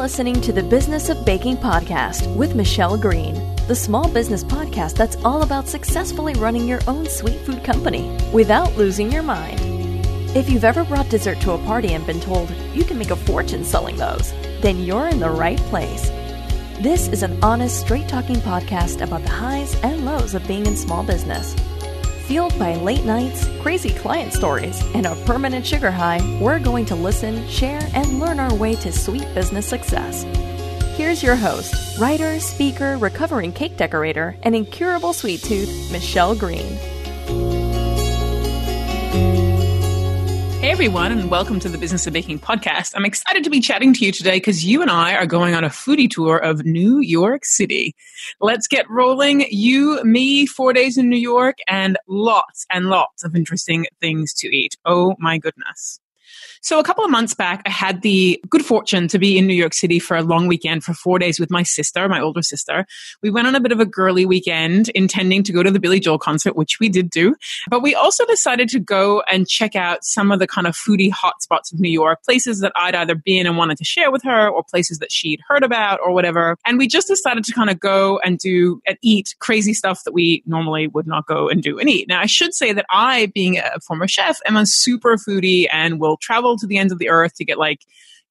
listening to the Business of Baking podcast with Michelle Green, the small business podcast that's all about successfully running your own sweet food company without losing your mind. If you've ever brought dessert to a party and been told you can make a fortune selling those, then you're in the right place. This is an honest, straight talking podcast about the highs and lows of being in small business. Fueled by late nights, crazy client stories, and a permanent sugar high, we're going to listen, share, and learn our way to sweet business success. Here's your host, writer, speaker, recovering cake decorator, and incurable sweet tooth, Michelle Green. Everyone, and welcome to the Business of Baking podcast. I'm excited to be chatting to you today because you and I are going on a foodie tour of New York City. Let's get rolling. You, me, four days in New York, and lots and lots of interesting things to eat. Oh my goodness. So a couple of months back, I had the good fortune to be in New York City for a long weekend for four days with my sister, my older sister. We went on a bit of a girly weekend intending to go to the Billy Joel concert, which we did do. But we also decided to go and check out some of the kind of foodie hotspots of New York, places that I'd either been and wanted to share with her or places that she'd heard about or whatever. And we just decided to kind of go and do and eat crazy stuff that we normally would not go and do and eat. Now, I should say that I, being a former chef, am a super foodie and will travel travel to the ends of the earth to get like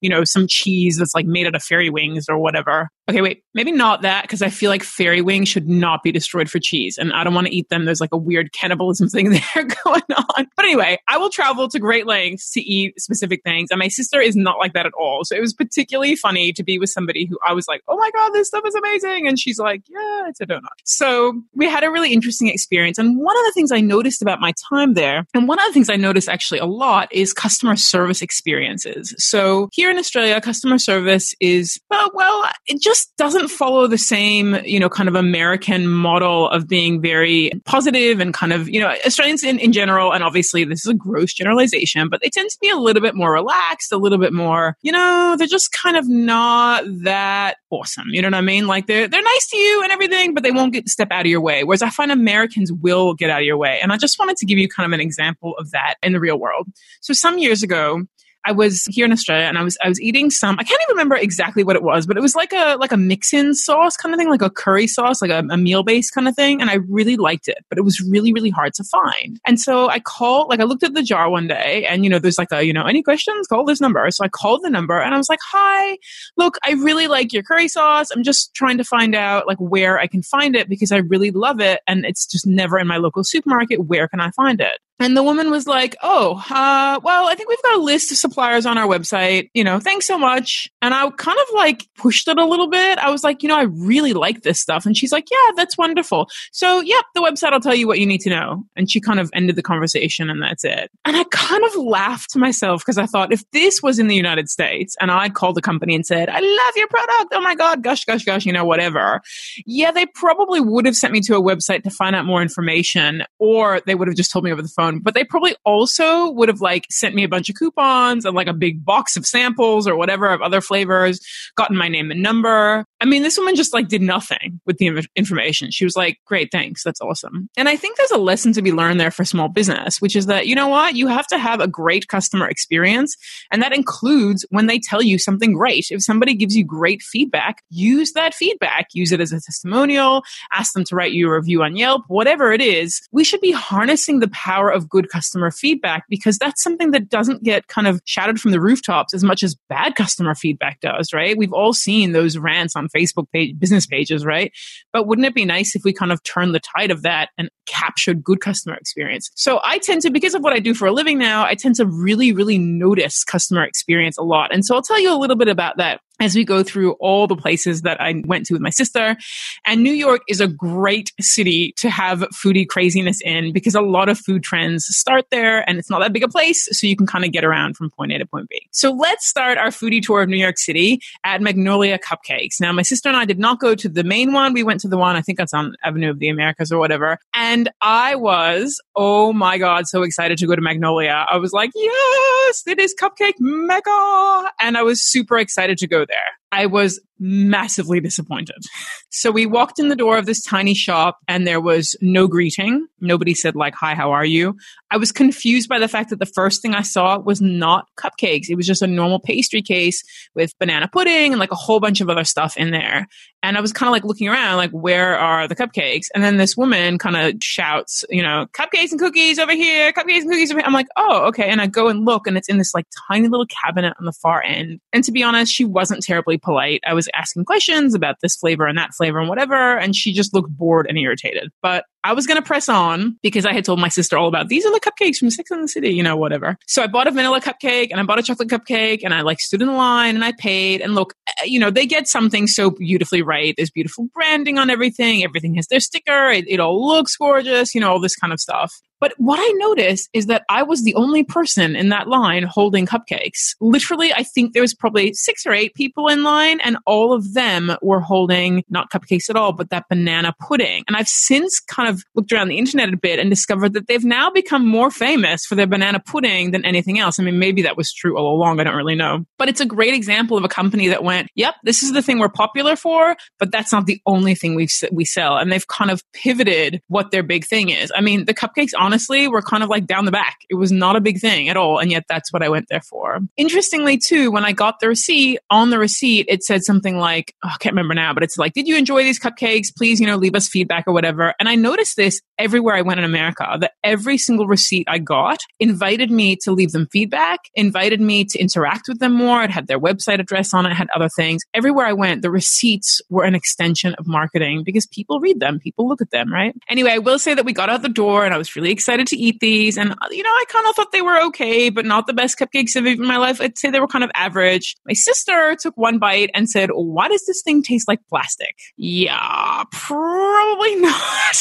you know, some cheese that's like made out of fairy wings or whatever. Okay, wait, maybe not that because I feel like fairy wings should not be destroyed for cheese and I don't want to eat them. There's like a weird cannibalism thing there going on. But anyway, I will travel to great lengths to eat specific things. And my sister is not like that at all. So it was particularly funny to be with somebody who I was like, oh my God, this stuff is amazing. And she's like, yeah, it's a donut. So we had a really interesting experience. And one of the things I noticed about my time there, and one of the things I noticed actually a lot is customer service experiences. So here in Australia, customer service is, well, well, it just doesn't follow the same, you know, kind of American model of being very positive and kind of, you know, Australians in, in general, and obviously this is a gross generalization, but they tend to be a little bit more relaxed, a little bit more, you know, they're just kind of not that awesome. You know what I mean? Like they're, they're nice to you and everything, but they won't get step out of your way. Whereas I find Americans will get out of your way. And I just wanted to give you kind of an example of that in the real world. So some years ago, I was here in Australia and I was I was eating some I can't even remember exactly what it was, but it was like a like a mix-in sauce kind of thing, like a curry sauce, like a, a meal based kind of thing. And I really liked it, but it was really, really hard to find. And so I called like I looked at the jar one day and you know, there's like a, you know, any questions? Call this number. So I called the number and I was like, Hi, look, I really like your curry sauce. I'm just trying to find out like where I can find it because I really love it and it's just never in my local supermarket. Where can I find it? And the woman was like, Oh, uh, well, I think we've got a list of suppliers on our website. You know, thanks so much. And I kind of like pushed it a little bit. I was like, you know, I really like this stuff. And she's like, yeah, that's wonderful. So, yep, the website will tell you what you need to know. And she kind of ended the conversation and that's it. And I kind of laughed to myself because I thought if this was in the United States and I'd called the company and said, I love your product. Oh my God, gosh, gosh, gosh, you know, whatever. Yeah, they probably would have sent me to a website to find out more information or they would have just told me over the phone but they probably also would have like sent me a bunch of coupons and like a big box of samples or whatever of other flavors, gotten my name and number. I mean, this woman just like did nothing with the information. She was like, great, thanks. That's awesome. And I think there's a lesson to be learned there for small business, which is that, you know what? You have to have a great customer experience. And that includes when they tell you something great. If somebody gives you great feedback, use that feedback, use it as a testimonial, ask them to write you a review on Yelp, whatever it is. We should be harnessing the power of of good customer feedback because that's something that doesn't get kind of shouted from the rooftops as much as bad customer feedback does, right? We've all seen those rants on Facebook page, business pages, right? But wouldn't it be nice if we kind of turned the tide of that and captured good customer experience? So I tend to, because of what I do for a living now, I tend to really, really notice customer experience a lot. And so I'll tell you a little bit about that as we go through all the places that I went to with my sister. And New York is a great city to have foodie craziness in because a lot of food trends start there and it's not that big a place. So you can kind of get around from point A to point B. So let's start our foodie tour of New York City at Magnolia Cupcakes. Now, my sister and I did not go to the main one. We went to the one, I think that's on Avenue of the Americas or whatever. And I was, oh my God, so excited to go to Magnolia. I was like, yes, it is Cupcake Mecca. And I was super excited to go there. I was massively disappointed. So we walked in the door of this tiny shop and there was no greeting. Nobody said like, hi, how are you? I was confused by the fact that the first thing I saw was not cupcakes. It was just a normal pastry case with banana pudding and like a whole bunch of other stuff in there. And I was kind of like looking around, like, where are the cupcakes? And then this woman kind of shouts, you know, cupcakes and cookies over here, cupcakes and cookies over here. I'm like, oh, okay. And I go and look and it's in this like tiny little cabinet on the far end. And to be honest, she wasn't terribly polite. I was asking questions about this flavor and that flavor and whatever. And she just looked bored and irritated. But I was going to press on because I had told my sister all about these are the cupcakes from Sex and the City, you know, whatever. So I bought a vanilla cupcake and I bought a chocolate cupcake and I like stood in line and I paid. And look, eh, you know, they get something so beautifully right. There's beautiful branding on everything. Everything has their sticker. It, it all looks gorgeous, you know, all this kind of stuff. But what I noticed is that I was the only person in that line holding cupcakes. Literally, I think there was probably six or eight people in line, and all of them were holding not cupcakes at all, but that banana pudding. And I've since kind of looked around the internet a bit and discovered that they've now become more famous for their banana pudding than anything else. I mean, maybe that was true all along. I don't really know. But it's a great example of a company that went, yep, this is the thing we're popular for, but that's not the only thing we we sell. And they've kind of pivoted what their big thing is. I mean, the cupcakes on honestly were kind of like down the back. It was not a big thing at all. And yet that's what I went there for. Interestingly, too, when I got the receipt, on the receipt, it said something like, oh, I can't remember now, but it's like, did you enjoy these cupcakes? Please, you know, leave us feedback or whatever. And I noticed this everywhere I went in America that every single receipt I got invited me to leave them feedback, invited me to interact with them more. It had their website address on it, had other things. Everywhere I went, the receipts were an extension of marketing because people read them, people look at them, right? Anyway, I will say that we got out the door and I was really excited to eat these. And, you know, I kind of thought they were okay, but not the best cupcakes eaten in my life. I'd say they were kind of average. My sister took one bite and said, why does this thing taste like plastic? Yeah, probably not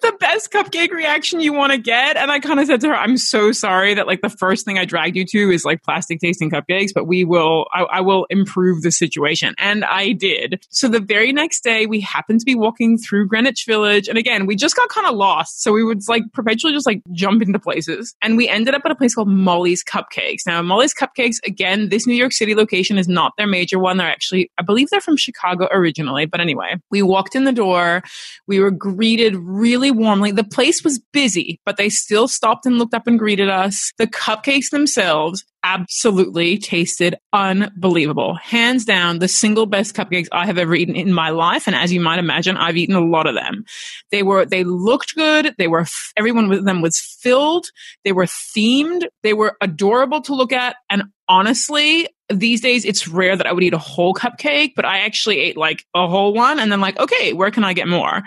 the best cupcake reaction you want to get. And I kind of said to her, I'm so sorry that like the first thing I dragged you to is like plastic tasting cupcakes, but we will, I, I will improve the situation. And I did. So the very next day we happened to be walking through Greenwich Village. And again, we just got kind of lost. So we would like perpetually just like jump into places. And we ended up at a place called Molly's Cupcakes. Now, Molly's Cupcakes, again, this New York City location is not their major one. They're actually, I believe they're from Chicago originally. But anyway, we walked in the door. We were greeted really warmly. The place was busy, but they still stopped and looked up and greeted us. The cupcakes themselves absolutely tasted unbelievable. Hands down, the single best cupcakes I have ever eaten in my life. And as you might imagine, I've eaten a lot of them. They were, they looked good. They were, everyone with them was filled. They were themed. They were adorable to look at. And honestly, these days it's rare that I would eat a whole cupcake, but I actually ate like a whole one and then like, okay, where can I get more?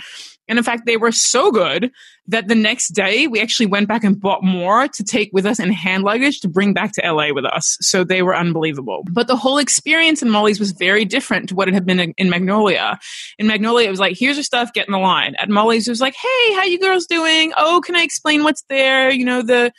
And in fact, they were so good that the next day we actually went back and bought more to take with us in hand luggage to bring back to LA with us. So they were unbelievable. But the whole experience in Molly's was very different to what it had been in Magnolia. In Magnolia, it was like, here's your stuff, get in the line. At Molly's, it was like, hey, how you girls doing? Oh, can I explain what's there? You know, the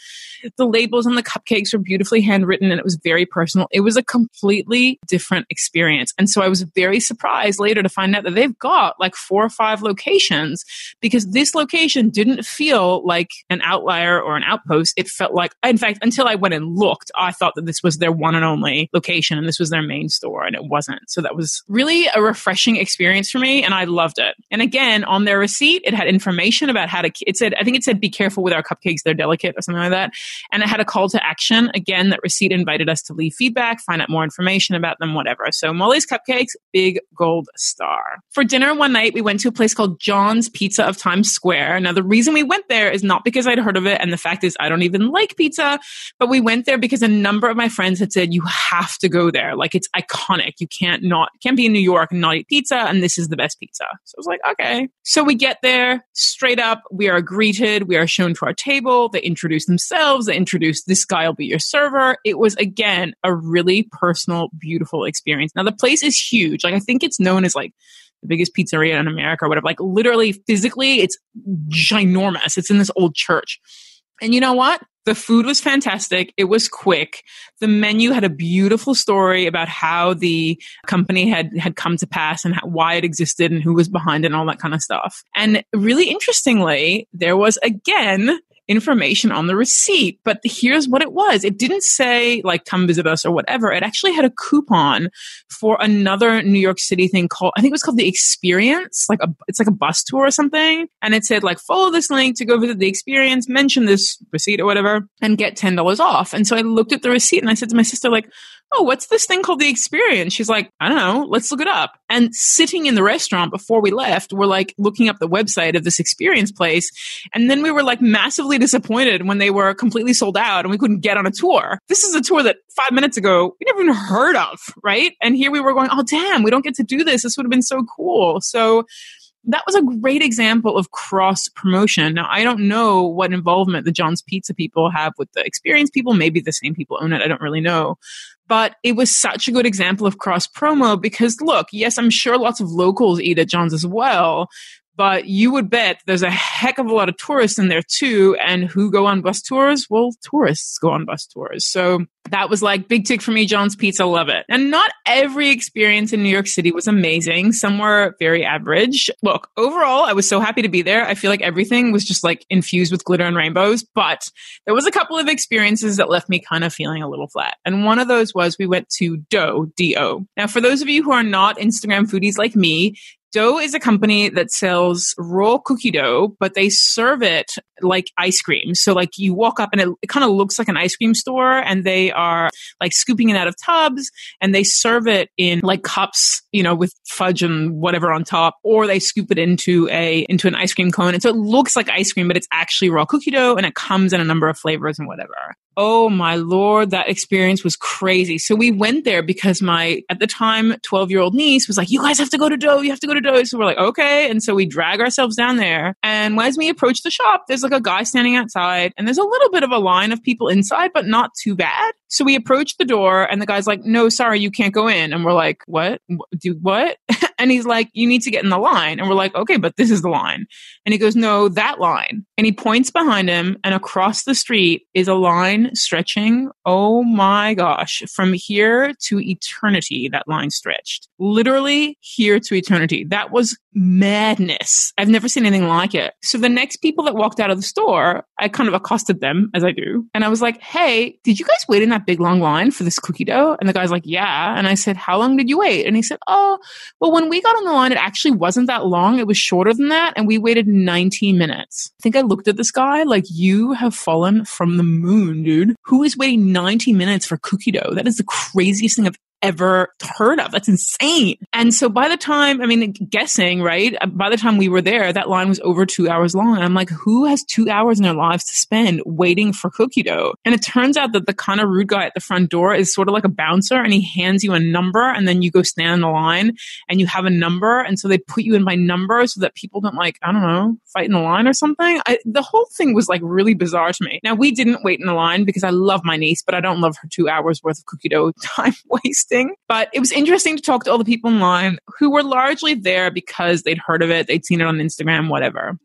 the labels on the cupcakes were beautifully handwritten and it was very personal. It was a completely different experience. And so I was very surprised later to find out that they've got like four or five locations because this location didn't feel like an outlier or an outpost. It felt like, in fact, until I went and looked, I thought that this was their one and only location and this was their main store and it wasn't. So that was really a refreshing experience for me and I loved it. And again, on their receipt, it had information about how to, it said, I think it said, be careful with our cupcakes. They're delicate or something like that. And it had a call to action. Again, that receipt invited us to leave feedback, find out more information about them, whatever. So Molly's Cupcakes, big gold star. For dinner one night, we went to a place called John's Pizza of Times Square. Now, the reason we went there is not because I'd heard of it. And the fact is, I don't even like pizza, but we went there because a number of my friends had said, you have to go there. Like it's iconic. You can't not, can't be in New York and not eat pizza. And this is the best pizza. So I was like, okay. So we get there straight up. We are greeted. We are shown to our table. They introduce themselves they introduce this guy will be your server. It was again a really personal, beautiful experience. Now the place is huge. Like I think it's known as like the biggest pizzeria in America or whatever. Like literally physically, it's ginormous. It's in this old church. And you know what? The food was fantastic. It was quick. The menu had a beautiful story about how the company had, had come to pass and how, why it existed and who was behind it and all that kind of stuff. And really interestingly, there was again information on the receipt. But here's what it was. It didn't say like come visit us or whatever. It actually had a coupon for another New York City thing called I think it was called the Experience. Like a it's like a bus tour or something. And it said like follow this link to go visit the experience, mention this receipt or whatever, and get ten dollars off. And so I looked at the receipt and I said to my sister, like, oh, what's this thing called the experience? She's like, I don't know, let's look it up. And sitting in the restaurant before we left, we're like looking up the website of this experience place. And then we were like massively disappointed when they were completely sold out and we couldn't get on a tour. This is a tour that five minutes ago we never even heard of, right? And here we were going, oh, damn, we don't get to do this. This would have been so cool. So, that was a great example of cross promotion. Now, I don't know what involvement the John's Pizza people have with the experience people. Maybe the same people own it. I don't really know. But it was such a good example of cross promo because look, yes, I'm sure lots of locals eat at John's as well, but you would bet there's a heck of a lot of tourists in there too. And who go on bus tours? Well, tourists go on bus tours. So that was like big tick for me. John's Pizza, love it. And not every experience in New York City was amazing. Some were very average. Look, overall, I was so happy to be there. I feel like everything was just like infused with glitter and rainbows, but there was a couple of experiences that left me kind of feeling a little flat. And one of those was we went to Dough, D-O. Now, for those of you who are not Instagram foodies like me, Dough is a company that sells raw cookie dough, but they serve it like ice cream. So like you walk up and it, it kind of looks like an ice cream store and they are like scooping it out of tubs and they serve it in like cups, you know, with fudge and whatever on top, or they scoop it into a, into an ice cream cone. And so it looks like ice cream, but it's actually raw cookie dough and it comes in a number of flavors and whatever. Oh my lord, that experience was crazy. So we went there because my, at the time, 12 year old niece was like, you guys have to go to Dough. You have to go to Dough." So we're like, okay. And so we drag ourselves down there. And as we approach the shop, there's like a guy standing outside and there's a little bit of a line of people inside, but not too bad. So we approach the door and the guy's like, no, sorry, you can't go in. And we're like, what? Do what? and he's like, you need to get in the line. And we're like, okay, but this is the line. And he goes, no, that line. And he points behind him and across the street is a line stretching. Oh my gosh. From here to eternity, that line stretched. Literally here to eternity. That was madness. I've never seen anything like it. So the next people that walked out of the store, I kind of accosted them as I do. And I was like, Hey, did you guys wait in that big long line for this cookie dough? And the guy's like, Yeah. And I said, How long did you wait? And he said, Oh, well, when we got on the line, it actually wasn't that long. It was shorter than that. And we waited 19 minutes. I think I looked at this guy like, You have fallen from the moon, dude. Who is waiting 90 minutes for cookie dough? That is the craziest thing I've ever heard of. That's insane. And so by the time, I mean, guessing, right? By the time we were there, that line was over two hours long. And I'm like, who has two hours in their lives to spend waiting for cookie dough? And it turns out that the kind of rude guy at the front door is sort of like a bouncer and he hands you a number and then you go stand in the line and you have a number. And so they put you in by number so that people don't like, I don't know, fight in the line or something. I, the whole thing was like really bizarre to me. Now we didn't wait in the line because I love my niece, but I don't love her two hours worth of cookie dough time wasting interesting. But it was interesting to talk to all the people in line who were largely there because they'd heard of it, they'd seen it on Instagram, whatever.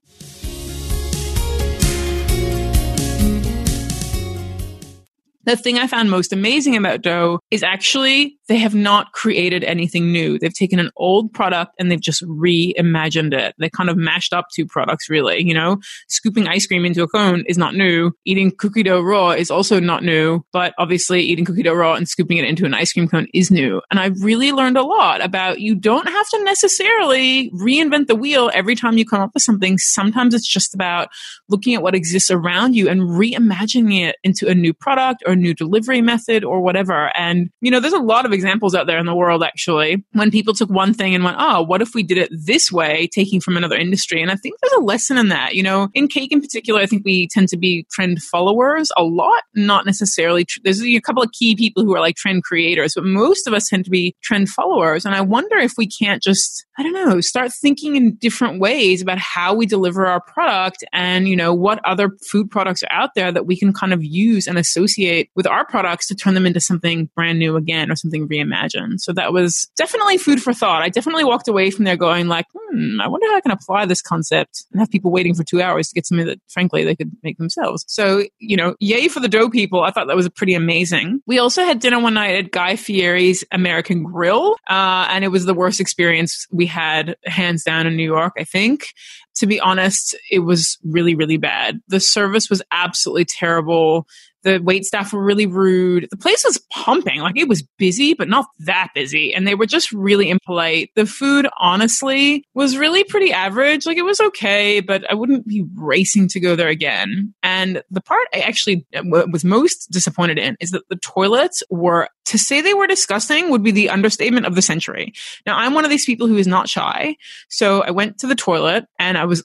The thing I found most amazing about Dough is actually they have not created anything new. They've taken an old product and they've just reimagined it. They kind of mashed up two products, really. You know, scooping ice cream into a cone is not new. Eating cookie dough raw is also not new. But obviously, eating cookie dough raw and scooping it into an ice cream cone is new. And I really learned a lot about you don't have to necessarily reinvent the wheel every time you come up with something. Sometimes it's just about looking at what exists around you and reimagining it into a new product a new delivery method or whatever. And, you know, there's a lot of examples out there in the world actually when people took one thing and went, oh, what if we did it this way, taking from another industry? And I think there's a lesson in that. You know, in cake in particular, I think we tend to be trend followers a lot, not necessarily. Tr- there's a couple of key people who are like trend creators, but most of us tend to be trend followers. And I wonder if we can't just, I don't know, start thinking in different ways about how we deliver our product and, you know, what other food products are out there that we can kind of use and associate with our products to turn them into something brand new again or something reimagined. So that was definitely food for thought. I definitely walked away from there going like, hmm, I wonder how I can apply this concept and have people waiting for two hours to get something that frankly they could make themselves. So, you know, yay for the dough people. I thought that was pretty amazing. We also had dinner one night at Guy Fieri's American Grill. Uh, and it was the worst experience had hands down in New York, I think to be honest, it was really, really bad. The service was absolutely terrible. The wait staff were really rude. The place was pumping. Like it was busy, but not that busy. And they were just really impolite. The food, honestly, was really pretty average. Like it was okay, but I wouldn't be racing to go there again. And the part I actually was most disappointed in is that the toilets were, to say they were disgusting would be the understatement of the century. Now, I'm one of these people who is not shy. So I went to the toilet and I was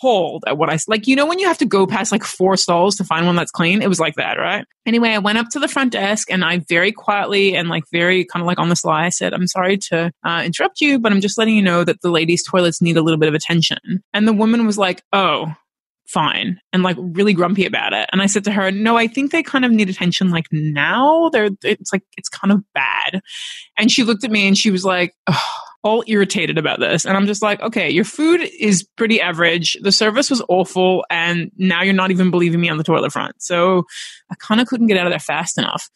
appalled at what I like. You know, when you have to go past like four stalls to find one that's clean, it was like that, right? Anyway, I went up to the front desk and I very quietly and like very kind of like on the sly said, "I'm sorry to uh, interrupt you, but I'm just letting you know that the ladies' toilets need a little bit of attention." And the woman was like, "Oh." Fine, and like really grumpy about it. And I said to her, No, I think they kind of need attention like now. They're, it's like, it's kind of bad. And she looked at me and she was like, oh, all irritated about this. And I'm just like, okay, your food is pretty average. The service was awful. And now you're not even believing me on the toilet front. So I kind of couldn't get out of there fast enough.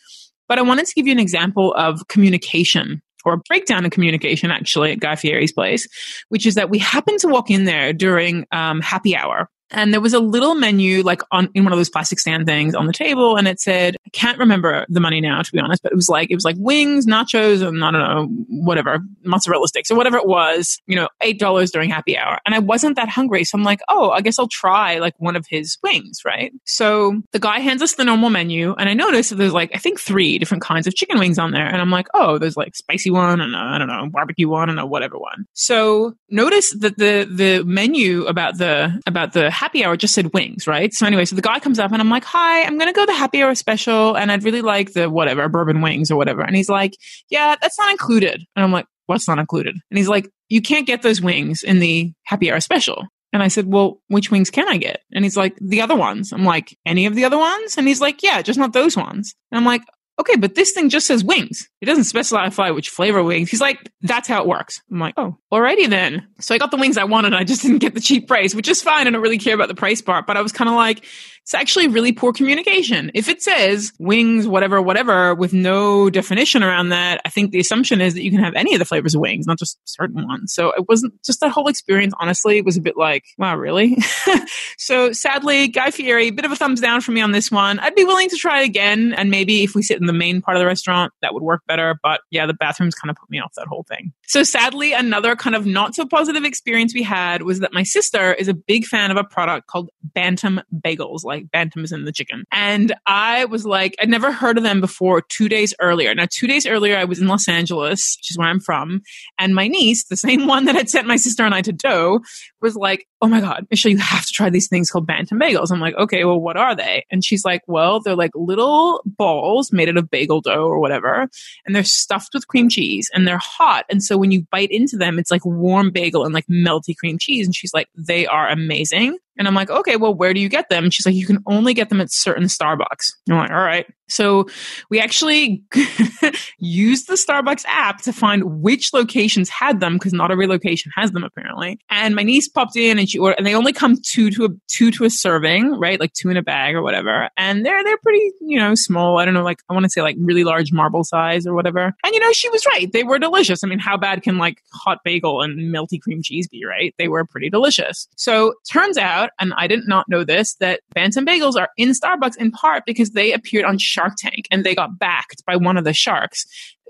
But I wanted to give you an example of communication or a breakdown in communication actually at Guy Fieri's place, which is that we happened to walk in there during um, happy hour and there was a little menu like on in one of those plastic stand things on the table and it said i can't remember the money now to be honest but it was like it was like wings nachos and i don't know whatever mozzarella sticks or whatever it was you know eight dollars during happy hour. And i wasn't that hungry so i'm like oh i guess i'll try like one of his wings right? So the guy hands us the normal menu and i notice that there's like i think three different kinds of chicken wings on there and i'm like oh there's like spicy one and uh, i don't know barbecue one and a whatever one. So notice that the the menu about the about the happy hour just said wings, right? So anyway, so the guy comes up and I'm like, hi, I'm going to go the happy hour special and I'd really like the whatever, bourbon wings or whatever. And he's like, yeah, that's not included. And I'm like, what's not included? And he's like, you can't get those wings in the happy hour special. And I said, well, which wings can I get? And he's like, the other ones. I'm like, any of the other ones? And he's like, yeah, just not those ones. And I'm like, okay, but this thing just says wings. It doesn't specify which flavor wings. He's like, that's how it works. I'm like, oh, alrighty then. So I got the wings I wanted. I just didn't get the cheap price, which is fine. I don't really care about the price part, but I was kind of like, it's actually really poor communication. If it says wings, whatever, whatever, with no definition around that, I think the assumption is that you can have any of the flavors of wings, not just certain ones. So it wasn't just that whole experience, honestly, it was a bit like, wow, really? so sadly, Guy Fieri, bit of a thumbs down for me on this one. I'd be willing to try it again. And maybe if we sit in the main part of the restaurant, that would work better. But yeah, the bathrooms kind of put me off that whole thing. So sadly, another kind of not so positive experience we had was that my sister is a big fan of a product called Bantam Bagels like bantams in the chicken. And I was like, I'd never heard of them before two days earlier. Now, two days earlier, I was in Los Angeles, which is where I'm from. And my niece, the same one that had sent my sister and I to dough, was like, Oh my God, Michelle, you have to try these things called bantam bagels. I'm like, okay, well, what are they? And she's like, well, they're like little balls made out of bagel dough or whatever. And they're stuffed with cream cheese and they're hot. And so when you bite into them, it's like warm bagel and like melty cream cheese. And she's like, they are amazing. And I'm like, okay, well, where do you get them? And she's like, you can only get them at certain Starbucks. I'm like, all right. So we actually used the Starbucks app to find which locations had them because not every location has them apparently. And my niece popped in and she ordered, and they only come two to a two to a serving, right? Like two in a bag or whatever. And they're they're pretty, you know, small. I don't know, like I want to say like really large marble size or whatever. And you know, she was right. They were delicious. I mean, how bad can like hot bagel and melty cream cheese be, right? They were pretty delicious. So turns out, and I did not know this, that Bantam bagels are in Starbucks in part because they appeared on Shark Tank and they got backed by one of the sharks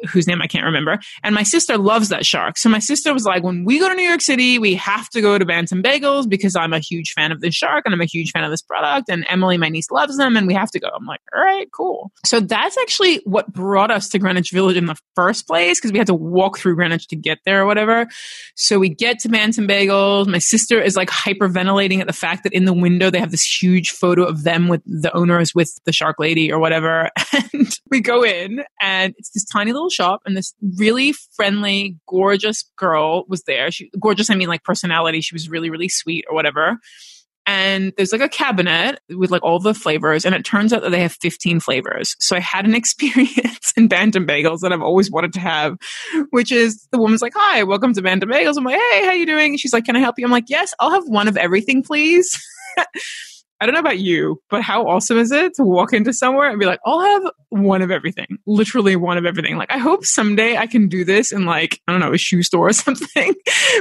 whose name I can't remember. And my sister loves that shark. So my sister was like, when we go to New York City, we have to go to Bantam Bagels because I'm a huge fan of this shark and I'm a huge fan of this product. And Emily, my niece, loves them and we have to go. I'm like, all right, cool. So that's actually what brought us to Greenwich Village in the first place because we had to walk through Greenwich to get there or whatever. So we get to Bantam Bagels. My sister is like hyperventilating at the fact that in the window they have this huge photo of them with the owners with the shark lady or whatever. And we go in and it's this tiny little shop and this really friendly, gorgeous girl was there. She gorgeous, I mean like personality. She was really, really sweet or whatever. And there's like a cabinet with like all the flavors, and it turns out that they have 15 flavors. So I had an experience in Bantam Bagels that I've always wanted to have, which is the woman's like, "Hi, welcome to Bantam Bagels." I'm like, "Hey, how you doing?" she's like, "Can I help you?" I'm like, "Yes, I'll have one of everything, please." I don't know about you, but how awesome is it to walk into somewhere and be like, I'll have one of everything, literally one of everything. Like, I hope someday I can do this in like, I don't know, a shoe store or something.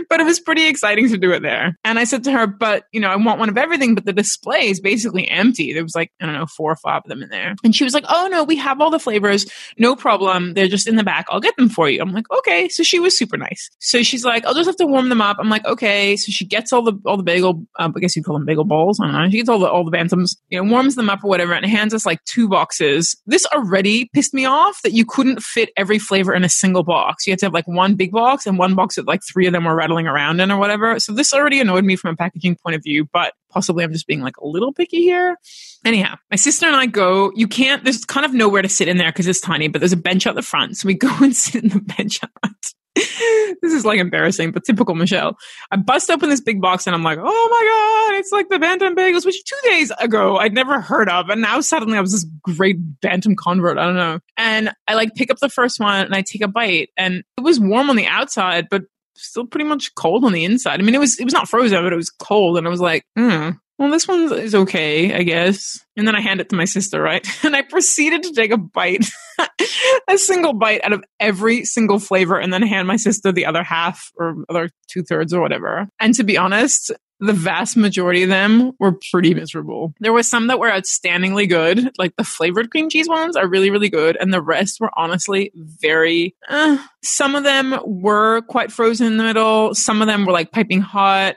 but it was pretty exciting to do it there. And I said to her, but you know, I want one of everything, but the display is basically empty. There was like, I don't know, four or five of them in there. And she was like, oh no, we have all the flavors. No problem. They're just in the back. I'll get them for you. I'm like, okay. So she was super nice. So she's like, I'll just have to warm them up. I'm like, okay. So she gets all the, all the bagel, um, I guess you call them bagel balls. I don't know. She gets all the, all the bantams, you know, warms them up or whatever and hands us like two boxes. This already pissed me off that you couldn't fit every flavor in a single box. You had to have like one big box and one box that like three of them were rattling around in or whatever. So this already annoyed me from a packaging point of view, but possibly I'm just being like a little picky here. Anyhow, my sister and I go, you can't, there's kind of nowhere to sit in there because it's tiny, but there's a bench at the front. So we go and sit in the bench at the front. this is like embarrassing, but typical Michelle. I bust open this big box and I'm like, oh my God, it's like the Bantam bagels, which two days ago I'd never heard of. And now suddenly I was this great Bantam convert. I don't know. And I like pick up the first one and I take a bite and it was warm on the outside, but still pretty much cold on the inside. I mean, it was, it was not frozen, but it was cold. And I was like, hmm, well, this one is okay, I guess. And then I hand it to my sister, right? And I proceeded to take a bite, a single bite out of every single flavor, and then hand my sister the other half or other two thirds or whatever. And to be honest, the vast majority of them were pretty miserable. There were some that were outstandingly good, like the flavored cream cheese ones are really, really good, and the rest were honestly very. Uh, some of them were quite frozen in the middle. Some of them were like piping hot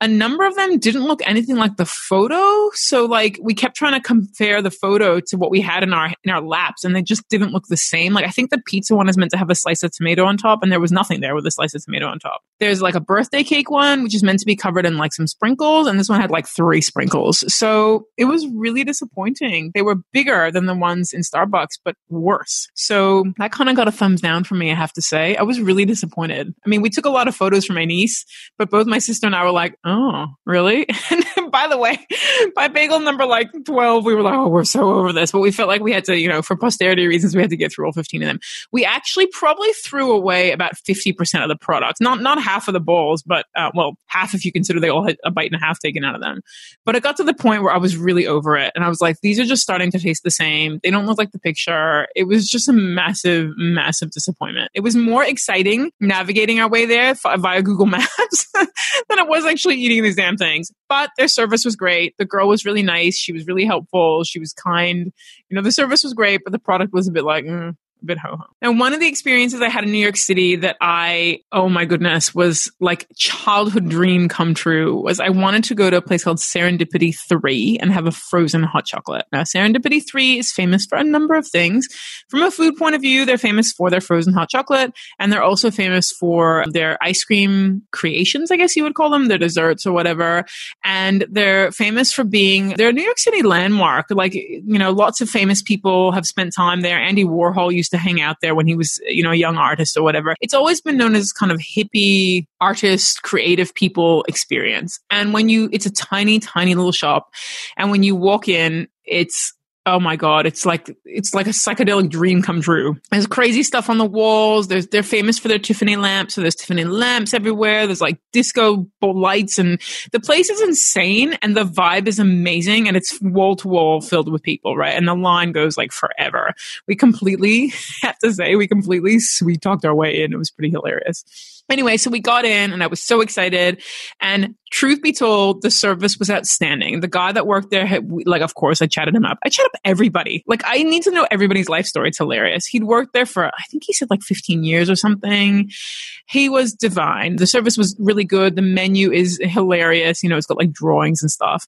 a number of them didn't look anything like the photo. So like we kept trying to compare the photo to what we had in our in our laps and they just didn't look the same. Like I think the pizza one is meant to have a slice of tomato on top and there was nothing there with a slice of tomato on top. There's like a birthday cake one which is meant to be covered in like some sprinkles and this one had like three sprinkles. So it was really disappointing. They were bigger than the ones in Starbucks but worse. So that kind of got a thumbs down for me, I have to say. I was really disappointed. I mean, we took a lot of photos for my niece, but both my sister and I were like, Oh, really? By the way, by bagel number like 12, we were like, oh, we're so over this. But we felt like we had to, you know, for posterity reasons, we had to get through all 15 of them. We actually probably threw away about 50% of the product. Not, not half of the bowls, but, uh, well, half if you consider they all had a bite and a half taken out of them. But it got to the point where I was really over it. And I was like, these are just starting to taste the same. They don't look like the picture. It was just a massive, massive disappointment. It was more exciting navigating our way there via Google Maps than it was actually eating these damn things. But their service was great. The girl was really nice. She was really helpful. She was kind. You know, the service was great, but the product was a bit like, mm, a bit ho ho. And one of the experiences I had in New York City that I, oh my goodness, was like childhood dream come true was I wanted to go to a place called Serendipity 3 and have a frozen hot chocolate. Now, Serendipity 3 is famous for a number of things. From a food point of view, they're famous for their frozen hot chocolate and they're also famous for their ice cream creations, I guess you would call them, their desserts or whatever. And they're famous for being, they're a New York City landmark. Like, you know, lots of famous people have spent time there. Andy Warhol used used to hang out there when he was, you know, a young artist or whatever. It's always been known as kind of hippie artist, creative people experience. And when you, it's a tiny, tiny little shop. And when you walk in, it's oh my god it's like it's like a psychedelic dream come true. There's crazy stuff on the walls. There's they're famous for their tiffany lamps. So there's tiffany lamps everywhere. There's like disco lights and the place is insane and the vibe is amazing and it's wall to wall filled with people right? And the line goes like forever. We completely have to say we completely sweet talked our way in. It was pretty hilarious Anyway, so we got in and I was so excited. And truth be told, the service was outstanding. The guy that worked there, had, like, of course, I chatted him up. I chatted up everybody. Like, I need to know everybody's life story. It's hilarious. He'd worked there for, I think he said like 15 years or something. He was divine. The service was really good. The menu is hilarious. You know, it's got like drawings and stuff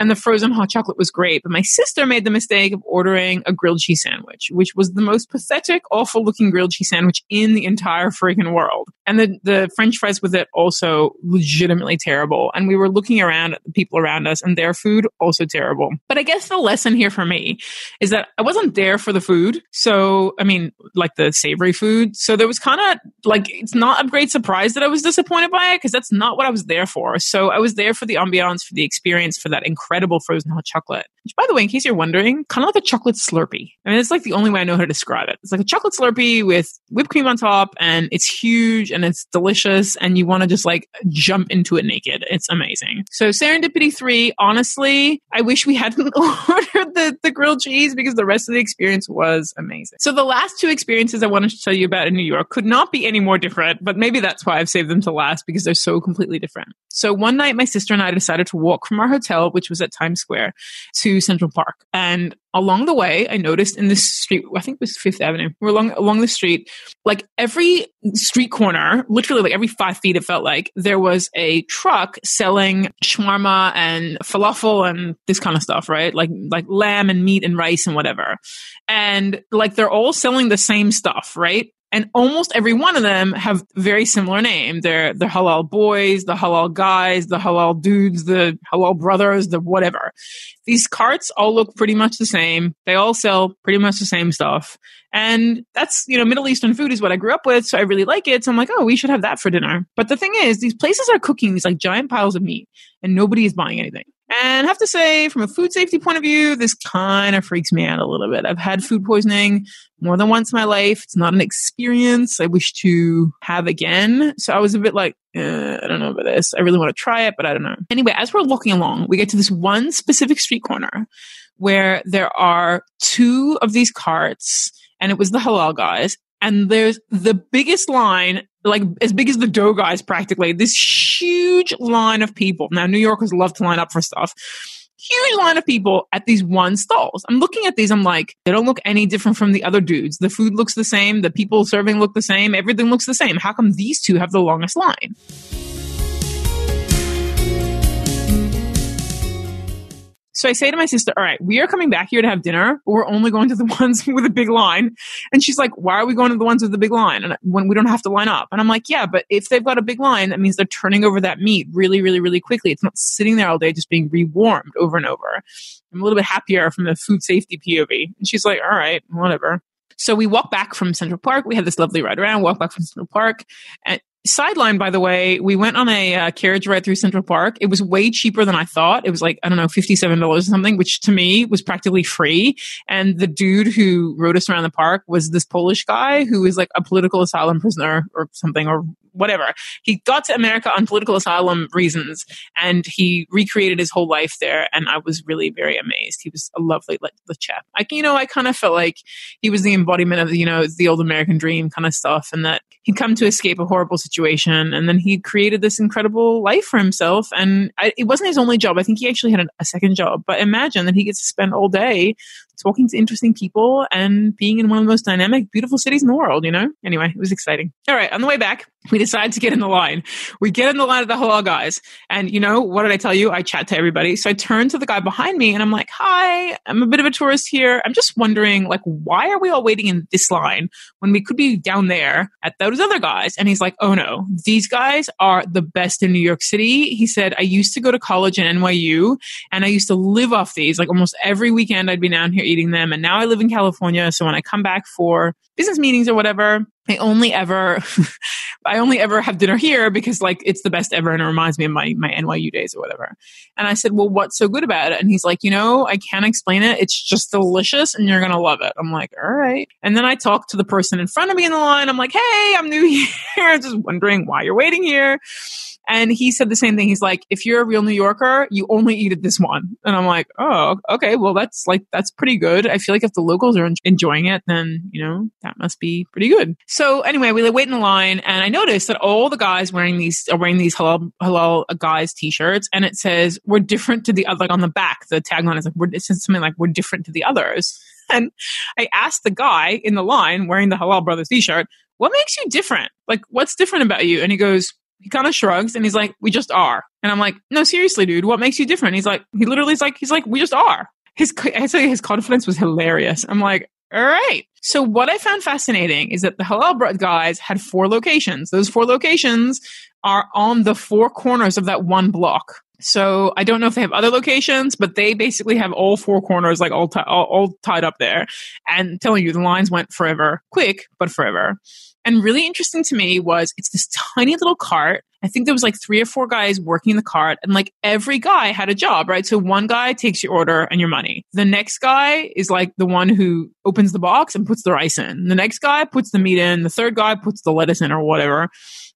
and the frozen hot chocolate was great. But my sister made the mistake of ordering a grilled cheese sandwich, which was the most pathetic, awful looking grilled cheese sandwich in the entire freaking world. And the, the french fries with it also legitimately terrible. And we were looking around at the people around us and their food also terrible. But I guess the lesson here for me is that I wasn't there for the food. So, I mean, like the savory food. So there was kind of like, it's not a great surprise that I was disappointed by it because that's not what I was there for. So I was there for the ambiance, for the experience, for that incredible incredible frozen hot chocolate. Which, by the way, in case you're wondering, kind of like a chocolate Slurpee. I mean, it's like the only way I know how to describe it. It's like a chocolate Slurpee with whipped cream on top, and it's huge and it's delicious, and you want to just like jump into it naked. It's amazing. So Serendipity 3, honestly, I wish we hadn't ordered the, the grilled cheese because the rest of the experience was amazing. So the last two experiences I wanted to tell you about in New York could not be any more different, but maybe that's why I've saved them to last because they're so completely different. So one night, my sister and I decided to walk from our hotel, which was at Times Square, to Central Park. And along the way, I noticed in this street, I think it was Fifth Avenue, we're along, along the street, like every street corner, literally like every five feet, it felt like there was a truck selling shawarma and falafel and this kind of stuff, right? Like, like lamb and meat and rice and whatever. And like they're all selling the same stuff, right? And almost every one of them have very similar name. They're the halal boys, the halal guys, the halal dudes, the halal brothers, the whatever. These carts all look pretty much the same. They all sell pretty much the same stuff. And that's, you know, Middle Eastern food is what I grew up with. So I really like it. So I'm like, oh, we should have that for dinner. But the thing is, these places are cooking these like giant piles of meat and nobody is buying anything. And I have to say, from a food safety point of view, this kind of freaks me out a little bit. I've had food poisoning more than once in my life. It's not an experience I wish to have again. So I was a bit like, eh, I don't know about this. I really want to try it, but I don't know. Anyway, as we're walking along, we get to this one specific street corner where there are two of these carts and it was the halal guys. And there's the biggest line, like as big as the dough guys practically, this huge line of people. Now, New Yorkers love to line up for stuff. Huge line of people at these one stalls. I'm looking at these, I'm like, they don't look any different from the other dudes. The food looks the same, the people serving look the same, everything looks the same. How come these two have the longest line? So I say to my sister, all right, we are coming back here to have dinner, but we're only going to the ones with a big line. And she's like, why are we going to the ones with the big line? And when we don't have to line up. And I'm like, yeah, but if they've got a big line, that means they're turning over that meat really, really, really quickly. It's not sitting there all day just being rewarmed over and over. I'm a little bit happier from the food safety POV. And she's like, all right, whatever. So we walk back from Central Park. We had this lovely ride around, walk back from Central Park. And Sideline, by the way, we went on a uh, carriage ride through Central Park. It was way cheaper than I thought. It was like, I don't know, $57 or something, which to me was practically free. And the dude who rode us around the park was this Polish guy who is like a political asylum prisoner or something, or whatever. He got to America on political asylum reasons and he recreated his whole life there. And I was really very amazed. He was a lovely like, the chap. Like, you know, I kind of felt like he was the embodiment of, you know, the old American dream kind of stuff and that he'd come to escape a horrible situation and then he created this incredible life for himself. And I, it wasn't his only job. I think he actually had a, a second job, but imagine that he gets to spend all day talking to interesting people and being in one of the most dynamic, beautiful cities in the world, you know? Anyway, it was exciting. All right, on the way back, we decide to get in the line. We get in the line of the halal guys. And you know, what did I tell you? I chat to everybody. So I turn to the guy behind me and I'm like, hi, I'm a bit of a tourist here. I'm just wondering, like, why are we all waiting in this line when we could be down there at those other guys? And he's like, oh no, these guys are the best in New York City. He said, I used to go to college in NYU and I used to live off these. Like almost every weekend I'd be down here eating them. And now I live in California. So when I come back for business meetings or whatever, I only ever, I only ever have dinner here because like it's the best ever and it reminds me of my, my NYU days or whatever. And I said, well, what's so good about it? And he's like, you know, I can't explain it. It's just delicious and you're going to love it. I'm like, all right. And then I talk to the person in front of me in the line. I'm like, hey, I'm new here. I'm just wondering why you're waiting here. And he said the same thing. He's like, if you're a real New Yorker, you only eat at this one. And I'm like, oh, okay. Well, that's like, that's pretty good. I feel like if the locals are enjoying it, then, you know, that must be pretty good. So anyway, we wait in the line and I noticed that all the guys wearing these are wearing these halal, halal guys t-shirts and it says, we're different to the other, like on the back, the tagline is like, we're, it says something like, we're different to the others. And I asked the guy in the line wearing the Halal Brothers t-shirt, what makes you different? Like, what's different about you? And he goes, he kind of shrugs and he's like, we just are. And I'm like, no, seriously, dude, what makes you different? He's like, he literally is like, he's like, we just are. His, I his confidence was hilarious. I'm like, all right. So what I found fascinating is that the Halal Bread guys had four locations. Those four locations are on the four corners of that one block. So I don't know if they have other locations, but they basically have all four corners like all, t- all, all tied up there. And telling you the lines went forever, quick, but forever. And really interesting to me was it's this tiny little cart I think there was like three or four guys working the cart and like every guy had a job, right? So one guy takes your order and your money. The next guy is like the one who opens the box and puts the rice in. The next guy puts the meat in. The third guy puts the lettuce in or whatever.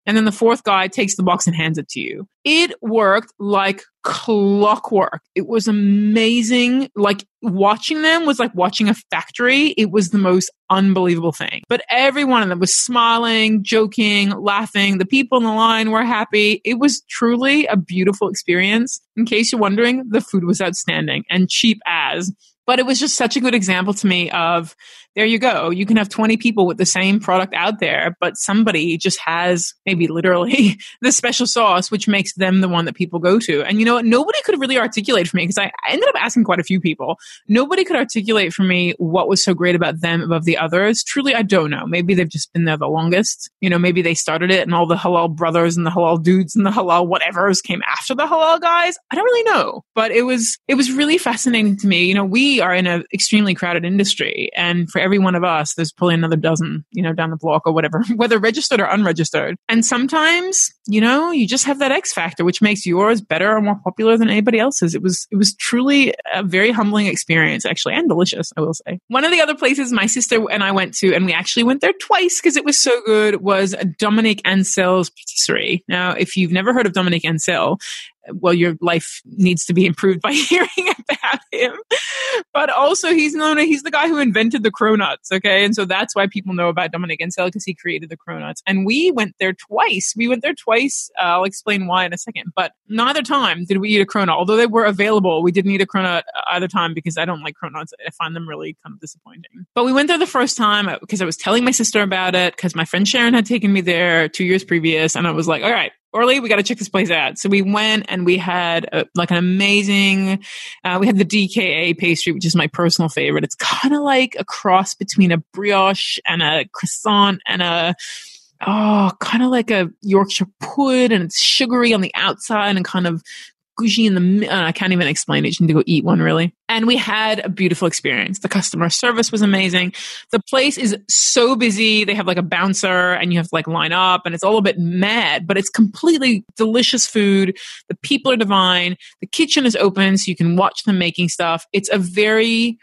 And then the fourth guy takes the box and hands it to you. It worked like clockwork. It was amazing. Like watching them was like watching a factory. It was the most unbelievable thing. But every one of them was smiling, joking, laughing. The people in the line were happy. It was truly a beautiful experience. In case you're wondering, the food was outstanding and cheap as. But it was just such a good example to me of there you go. You can have 20 people with the same product out there, but somebody just has maybe literally the special sauce, which makes them the one that people go to. And you know what? Nobody could really articulate for me because I, I ended up asking quite a few people. Nobody could articulate for me what was so great about them above the others. Truly, I don't know. Maybe they've just been there the longest. You know, maybe they started it and all the halal brothers and the halal dudes and the halal whatevers came after the halal guys. I don't really know, but it was, it was really fascinating to me. You know, we are in an extremely crowded industry and for every one of us, there's probably another dozen, you know, down the block or whatever, whether registered or unregistered. And sometimes, you know, you just have that X factor, which makes yours better or more popular than anybody else's. It was, it was truly a very humbling experience, actually, and delicious, I will say. One of the other places my sister and I went to, and we actually went there twice because it was so good, was Dominique Ansel's patisserie. Now, if you've never heard of Dominique Ansel, well, your life needs to be improved by hearing about him. But also, he's known, he's the guy who invented the cronuts, okay? And so that's why people know about Dominique Ansel because he created the cronuts. And we went there twice. We went there twice. Uh, I'll explain why in a second. But neither time did we eat a cronut. Although they were available, we didn't eat a cronut either time because I don't like cronuts. I find them really kind of disappointing. But we went there the first time because I was telling my sister about it because my friend Sharon had taken me there two years previous. And I was like, all right, Orly, we got to check this place out. So we went and we had a, like an amazing, uh, we had the DKA pastry, which is my personal favorite. It's kind of like a cross between a brioche and a croissant and a, oh, kind of like a Yorkshire pud and it's sugary on the outside and kind of gushy in the uh, I can't even explain it. You need to go eat one really. And we had a beautiful experience. The customer service was amazing. The place is so busy. They have like a bouncer and you have to like line up and it's all a bit mad, but it's completely delicious food. The people are divine. The kitchen is open so you can watch them making stuff. It's a very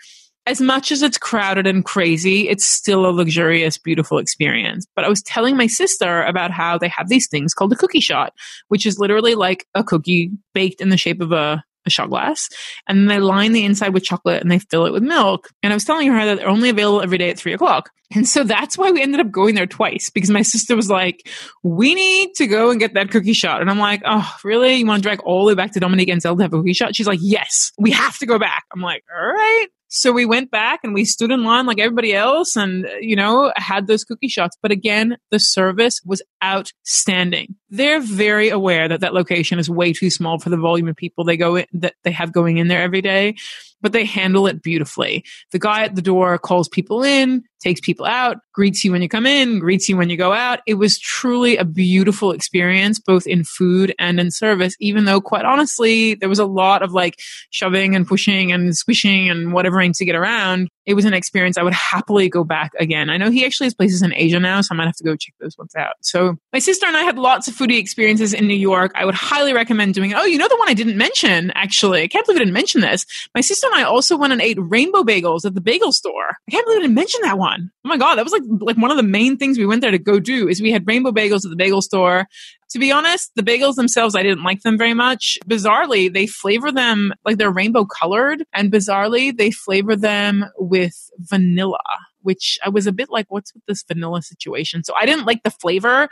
as much as it's crowded and crazy, it's still a luxurious, beautiful experience. But I was telling my sister about how they have these things called a cookie shot, which is literally like a cookie baked in the shape of a, a shot glass. And they line the inside with chocolate and they fill it with milk. And I was telling her that they're only available every day at three o'clock. And so that's why we ended up going there twice because my sister was like, we need to go and get that cookie shot. And I'm like, oh, really? You want to drag all the way back to Dominique Ansel to have a cookie shot? She's like, yes, we have to go back. I'm like, all right. So we went back and we stood in line like everybody else and, you know, had those cookie shots. But again, the service was outstanding. They're very aware that that location is way too small for the volume of people they go in, that they have going in there every day but they handle it beautifully. The guy at the door calls people in, takes people out, greets you when you come in, greets you when you go out. It was truly a beautiful experience, both in food and in service, even though quite honestly, there was a lot of like shoving and pushing and squishing and whatever to get around it was an experience I would happily go back again. I know he actually has places in Asia now, so I might have to go check those ones out. So my sister and I had lots of foodie experiences in New York. I would highly recommend doing it. Oh, you know the one I didn't mention, actually. I can't believe I didn't mention this. My sister and I also went and ate rainbow bagels at the bagel store. I can't believe I didn't mention that one. Oh my God, that was like, like one of the main things we went there to go do is we had rainbow bagels at the bagel store. To be honest, the bagels themselves, I didn't like them very much. Bizarrely, they flavor them like they're rainbow colored, and bizarrely, they flavor them with vanilla which I was a bit like, what's with this vanilla situation? So I didn't like the flavor,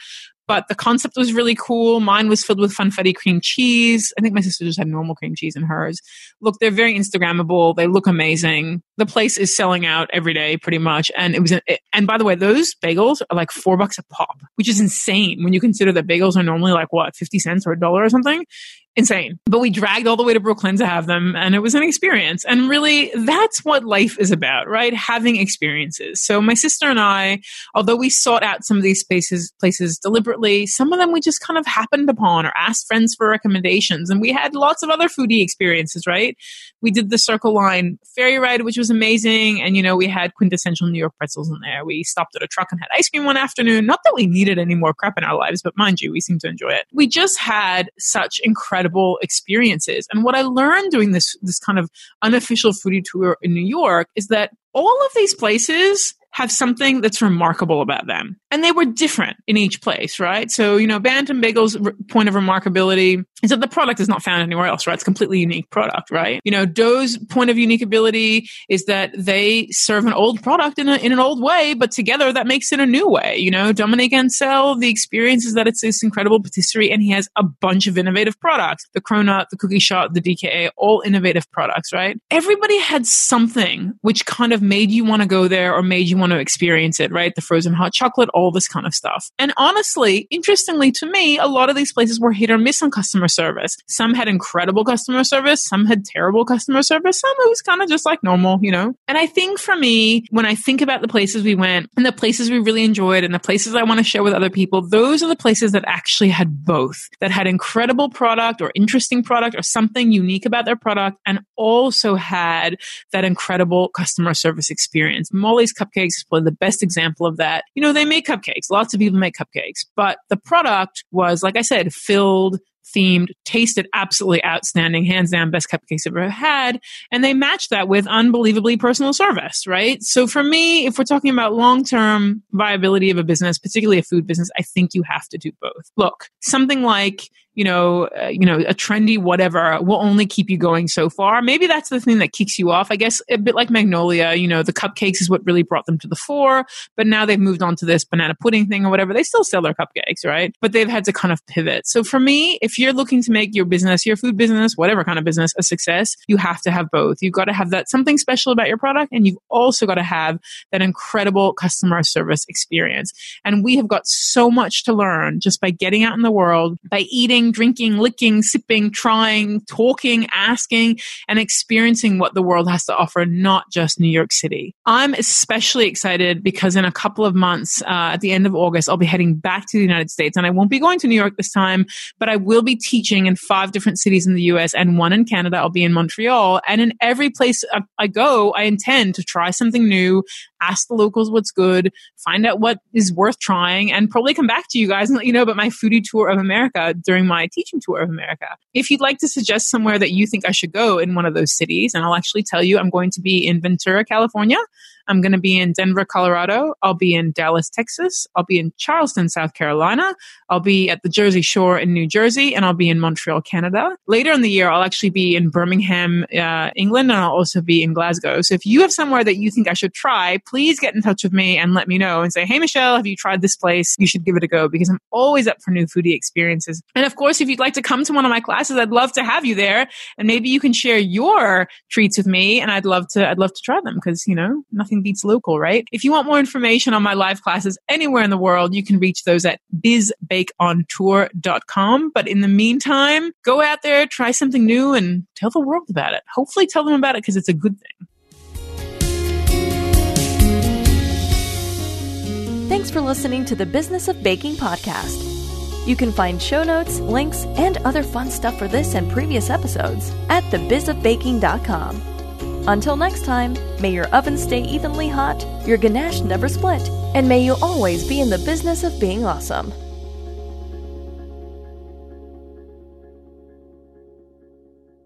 but the concept was really cool. Mine was filled with funfetti cream cheese. I think my sister just had normal cream cheese in hers. Look, they're very Instagrammable. They look amazing. The place is selling out every day pretty much. And it was, it, and by the way, those bagels are like four bucks a pop, which is insane when you consider that bagels are normally like what, 50 cents or a dollar or something. Insane. But we dragged all the way to Brooklyn to have them and it was an experience. And really that's what life is about, right? Having experiences. So my sister and I, although we sought out some of these spaces, places deliberately, some of them we just kind of happened upon or asked friends for recommendations. And we had lots of other foodie experiences, right? We did the Circle Line ferry ride, which was amazing. And, you know, we had quintessential New York pretzels in there. We stopped at a truck and had ice cream one afternoon. Not that we needed any more crap in our lives, but mind you, we seem to enjoy it. We just had such incredible experiences. And what I learned doing this, this kind of unofficial foodie tour in New York is that all of these places have something that's remarkable about them. And they were different in each place, right? So, you know, Bantam Bagel's r- point of remarkability is that the product is not found anywhere else, right? It's completely unique product, right? You know, Dough's point of unique ability is that they serve an old product in, a, in an old way, but together that makes it a new way. You know, Dominique Ansel, the experience is that it's this incredible patisserie and he has a bunch of innovative products. The Cronut, the Cookie Shot, the DKA, all innovative products, right? Everybody had something which kind of made you want to go there or made you want to experience it, right? The frozen hot chocolate, all this kind of stuff. And honestly, interestingly to me, a lot of these places were hit or miss on customer service. Some had incredible customer service, some had terrible customer service, some it was kind of just like normal, you know? And I think for me, when I think about the places we went and the places we really enjoyed and the places I want to share with other people, those are the places that actually had both, that had incredible product or interesting product or something unique about their product and also had that incredible customer service experience. Molly's Cupcakes is probably the best example of that. You know, they make cupcakes. Lots of people make cupcakes, but the product was, like I said, filled themed, tasted absolutely outstanding, hands down best cupcakes I've ever had. And they matched that with unbelievably personal service, right? So for me, if we're talking about long term viability of a business, particularly a food business, I think you have to do both. Look, something like you know, uh, you know, a trendy whatever will only keep you going so far. Maybe that's the thing that kicks you off. I guess a bit like Magnolia, you know, the cupcakes is what really brought them to the fore, but now they've moved on to this banana pudding thing or whatever. They still sell their cupcakes, right? But they've had to kind of pivot. So for me, if you're looking to make your business, your food business, whatever kind of business, a success, you have to have both. You've got to have that something special about your product, and you've also got to have that incredible customer service experience. And we have got so much to learn just by getting out in the world, by eating drinking, licking, sipping, trying, talking, asking, and experiencing what the world has to offer, not just New York City. I'm especially excited because in a couple of months, uh, at the end of August, I'll be heading back to the United States and I won't be going to New York this time, but I will be teaching in five different cities in the US and one in Canada. I'll be in Montreal. And in every place I go, I intend to try something new, ask the locals what's good, find out what is worth trying, and probably come back to you guys and let you know about my foodie tour of America during my teaching tour of America. If you'd like to suggest somewhere that you think I should go in one of those cities, and I'll actually tell you I'm going to be in Ventura, California. I'm going to be in Denver, Colorado. I'll be in Dallas, Texas. I'll be in Charleston, South Carolina. I'll be at the Jersey Shore in New Jersey, and I'll be in Montreal, Canada. Later in the year, I'll actually be in Birmingham, uh, England, and I'll also be in Glasgow. So if you have somewhere that you think I should try, please get in touch with me and let me know and say, Hey, Michelle, have you tried this place? You should give it a go because I'm always up for new foodie experiences. And of course, if you'd like to come to one of my classes, I'd love to have you there and maybe you can share your treats with me and I'd love to, I'd love to try them because, you know, nothing beats local, right? If you want more information on my live classes anywhere in the world, you can reach those at bizbakeontour.com. But in the meantime, go out there, try something new and tell the world about it. Hopefully tell them about it because it's a good thing. Thanks for listening to the Business of Baking podcast. You can find show notes, links, and other fun stuff for this and previous episodes at thebizofbaking.com. Until next time, may your oven stay evenly hot, your ganache never split, and may you always be in the business of being awesome.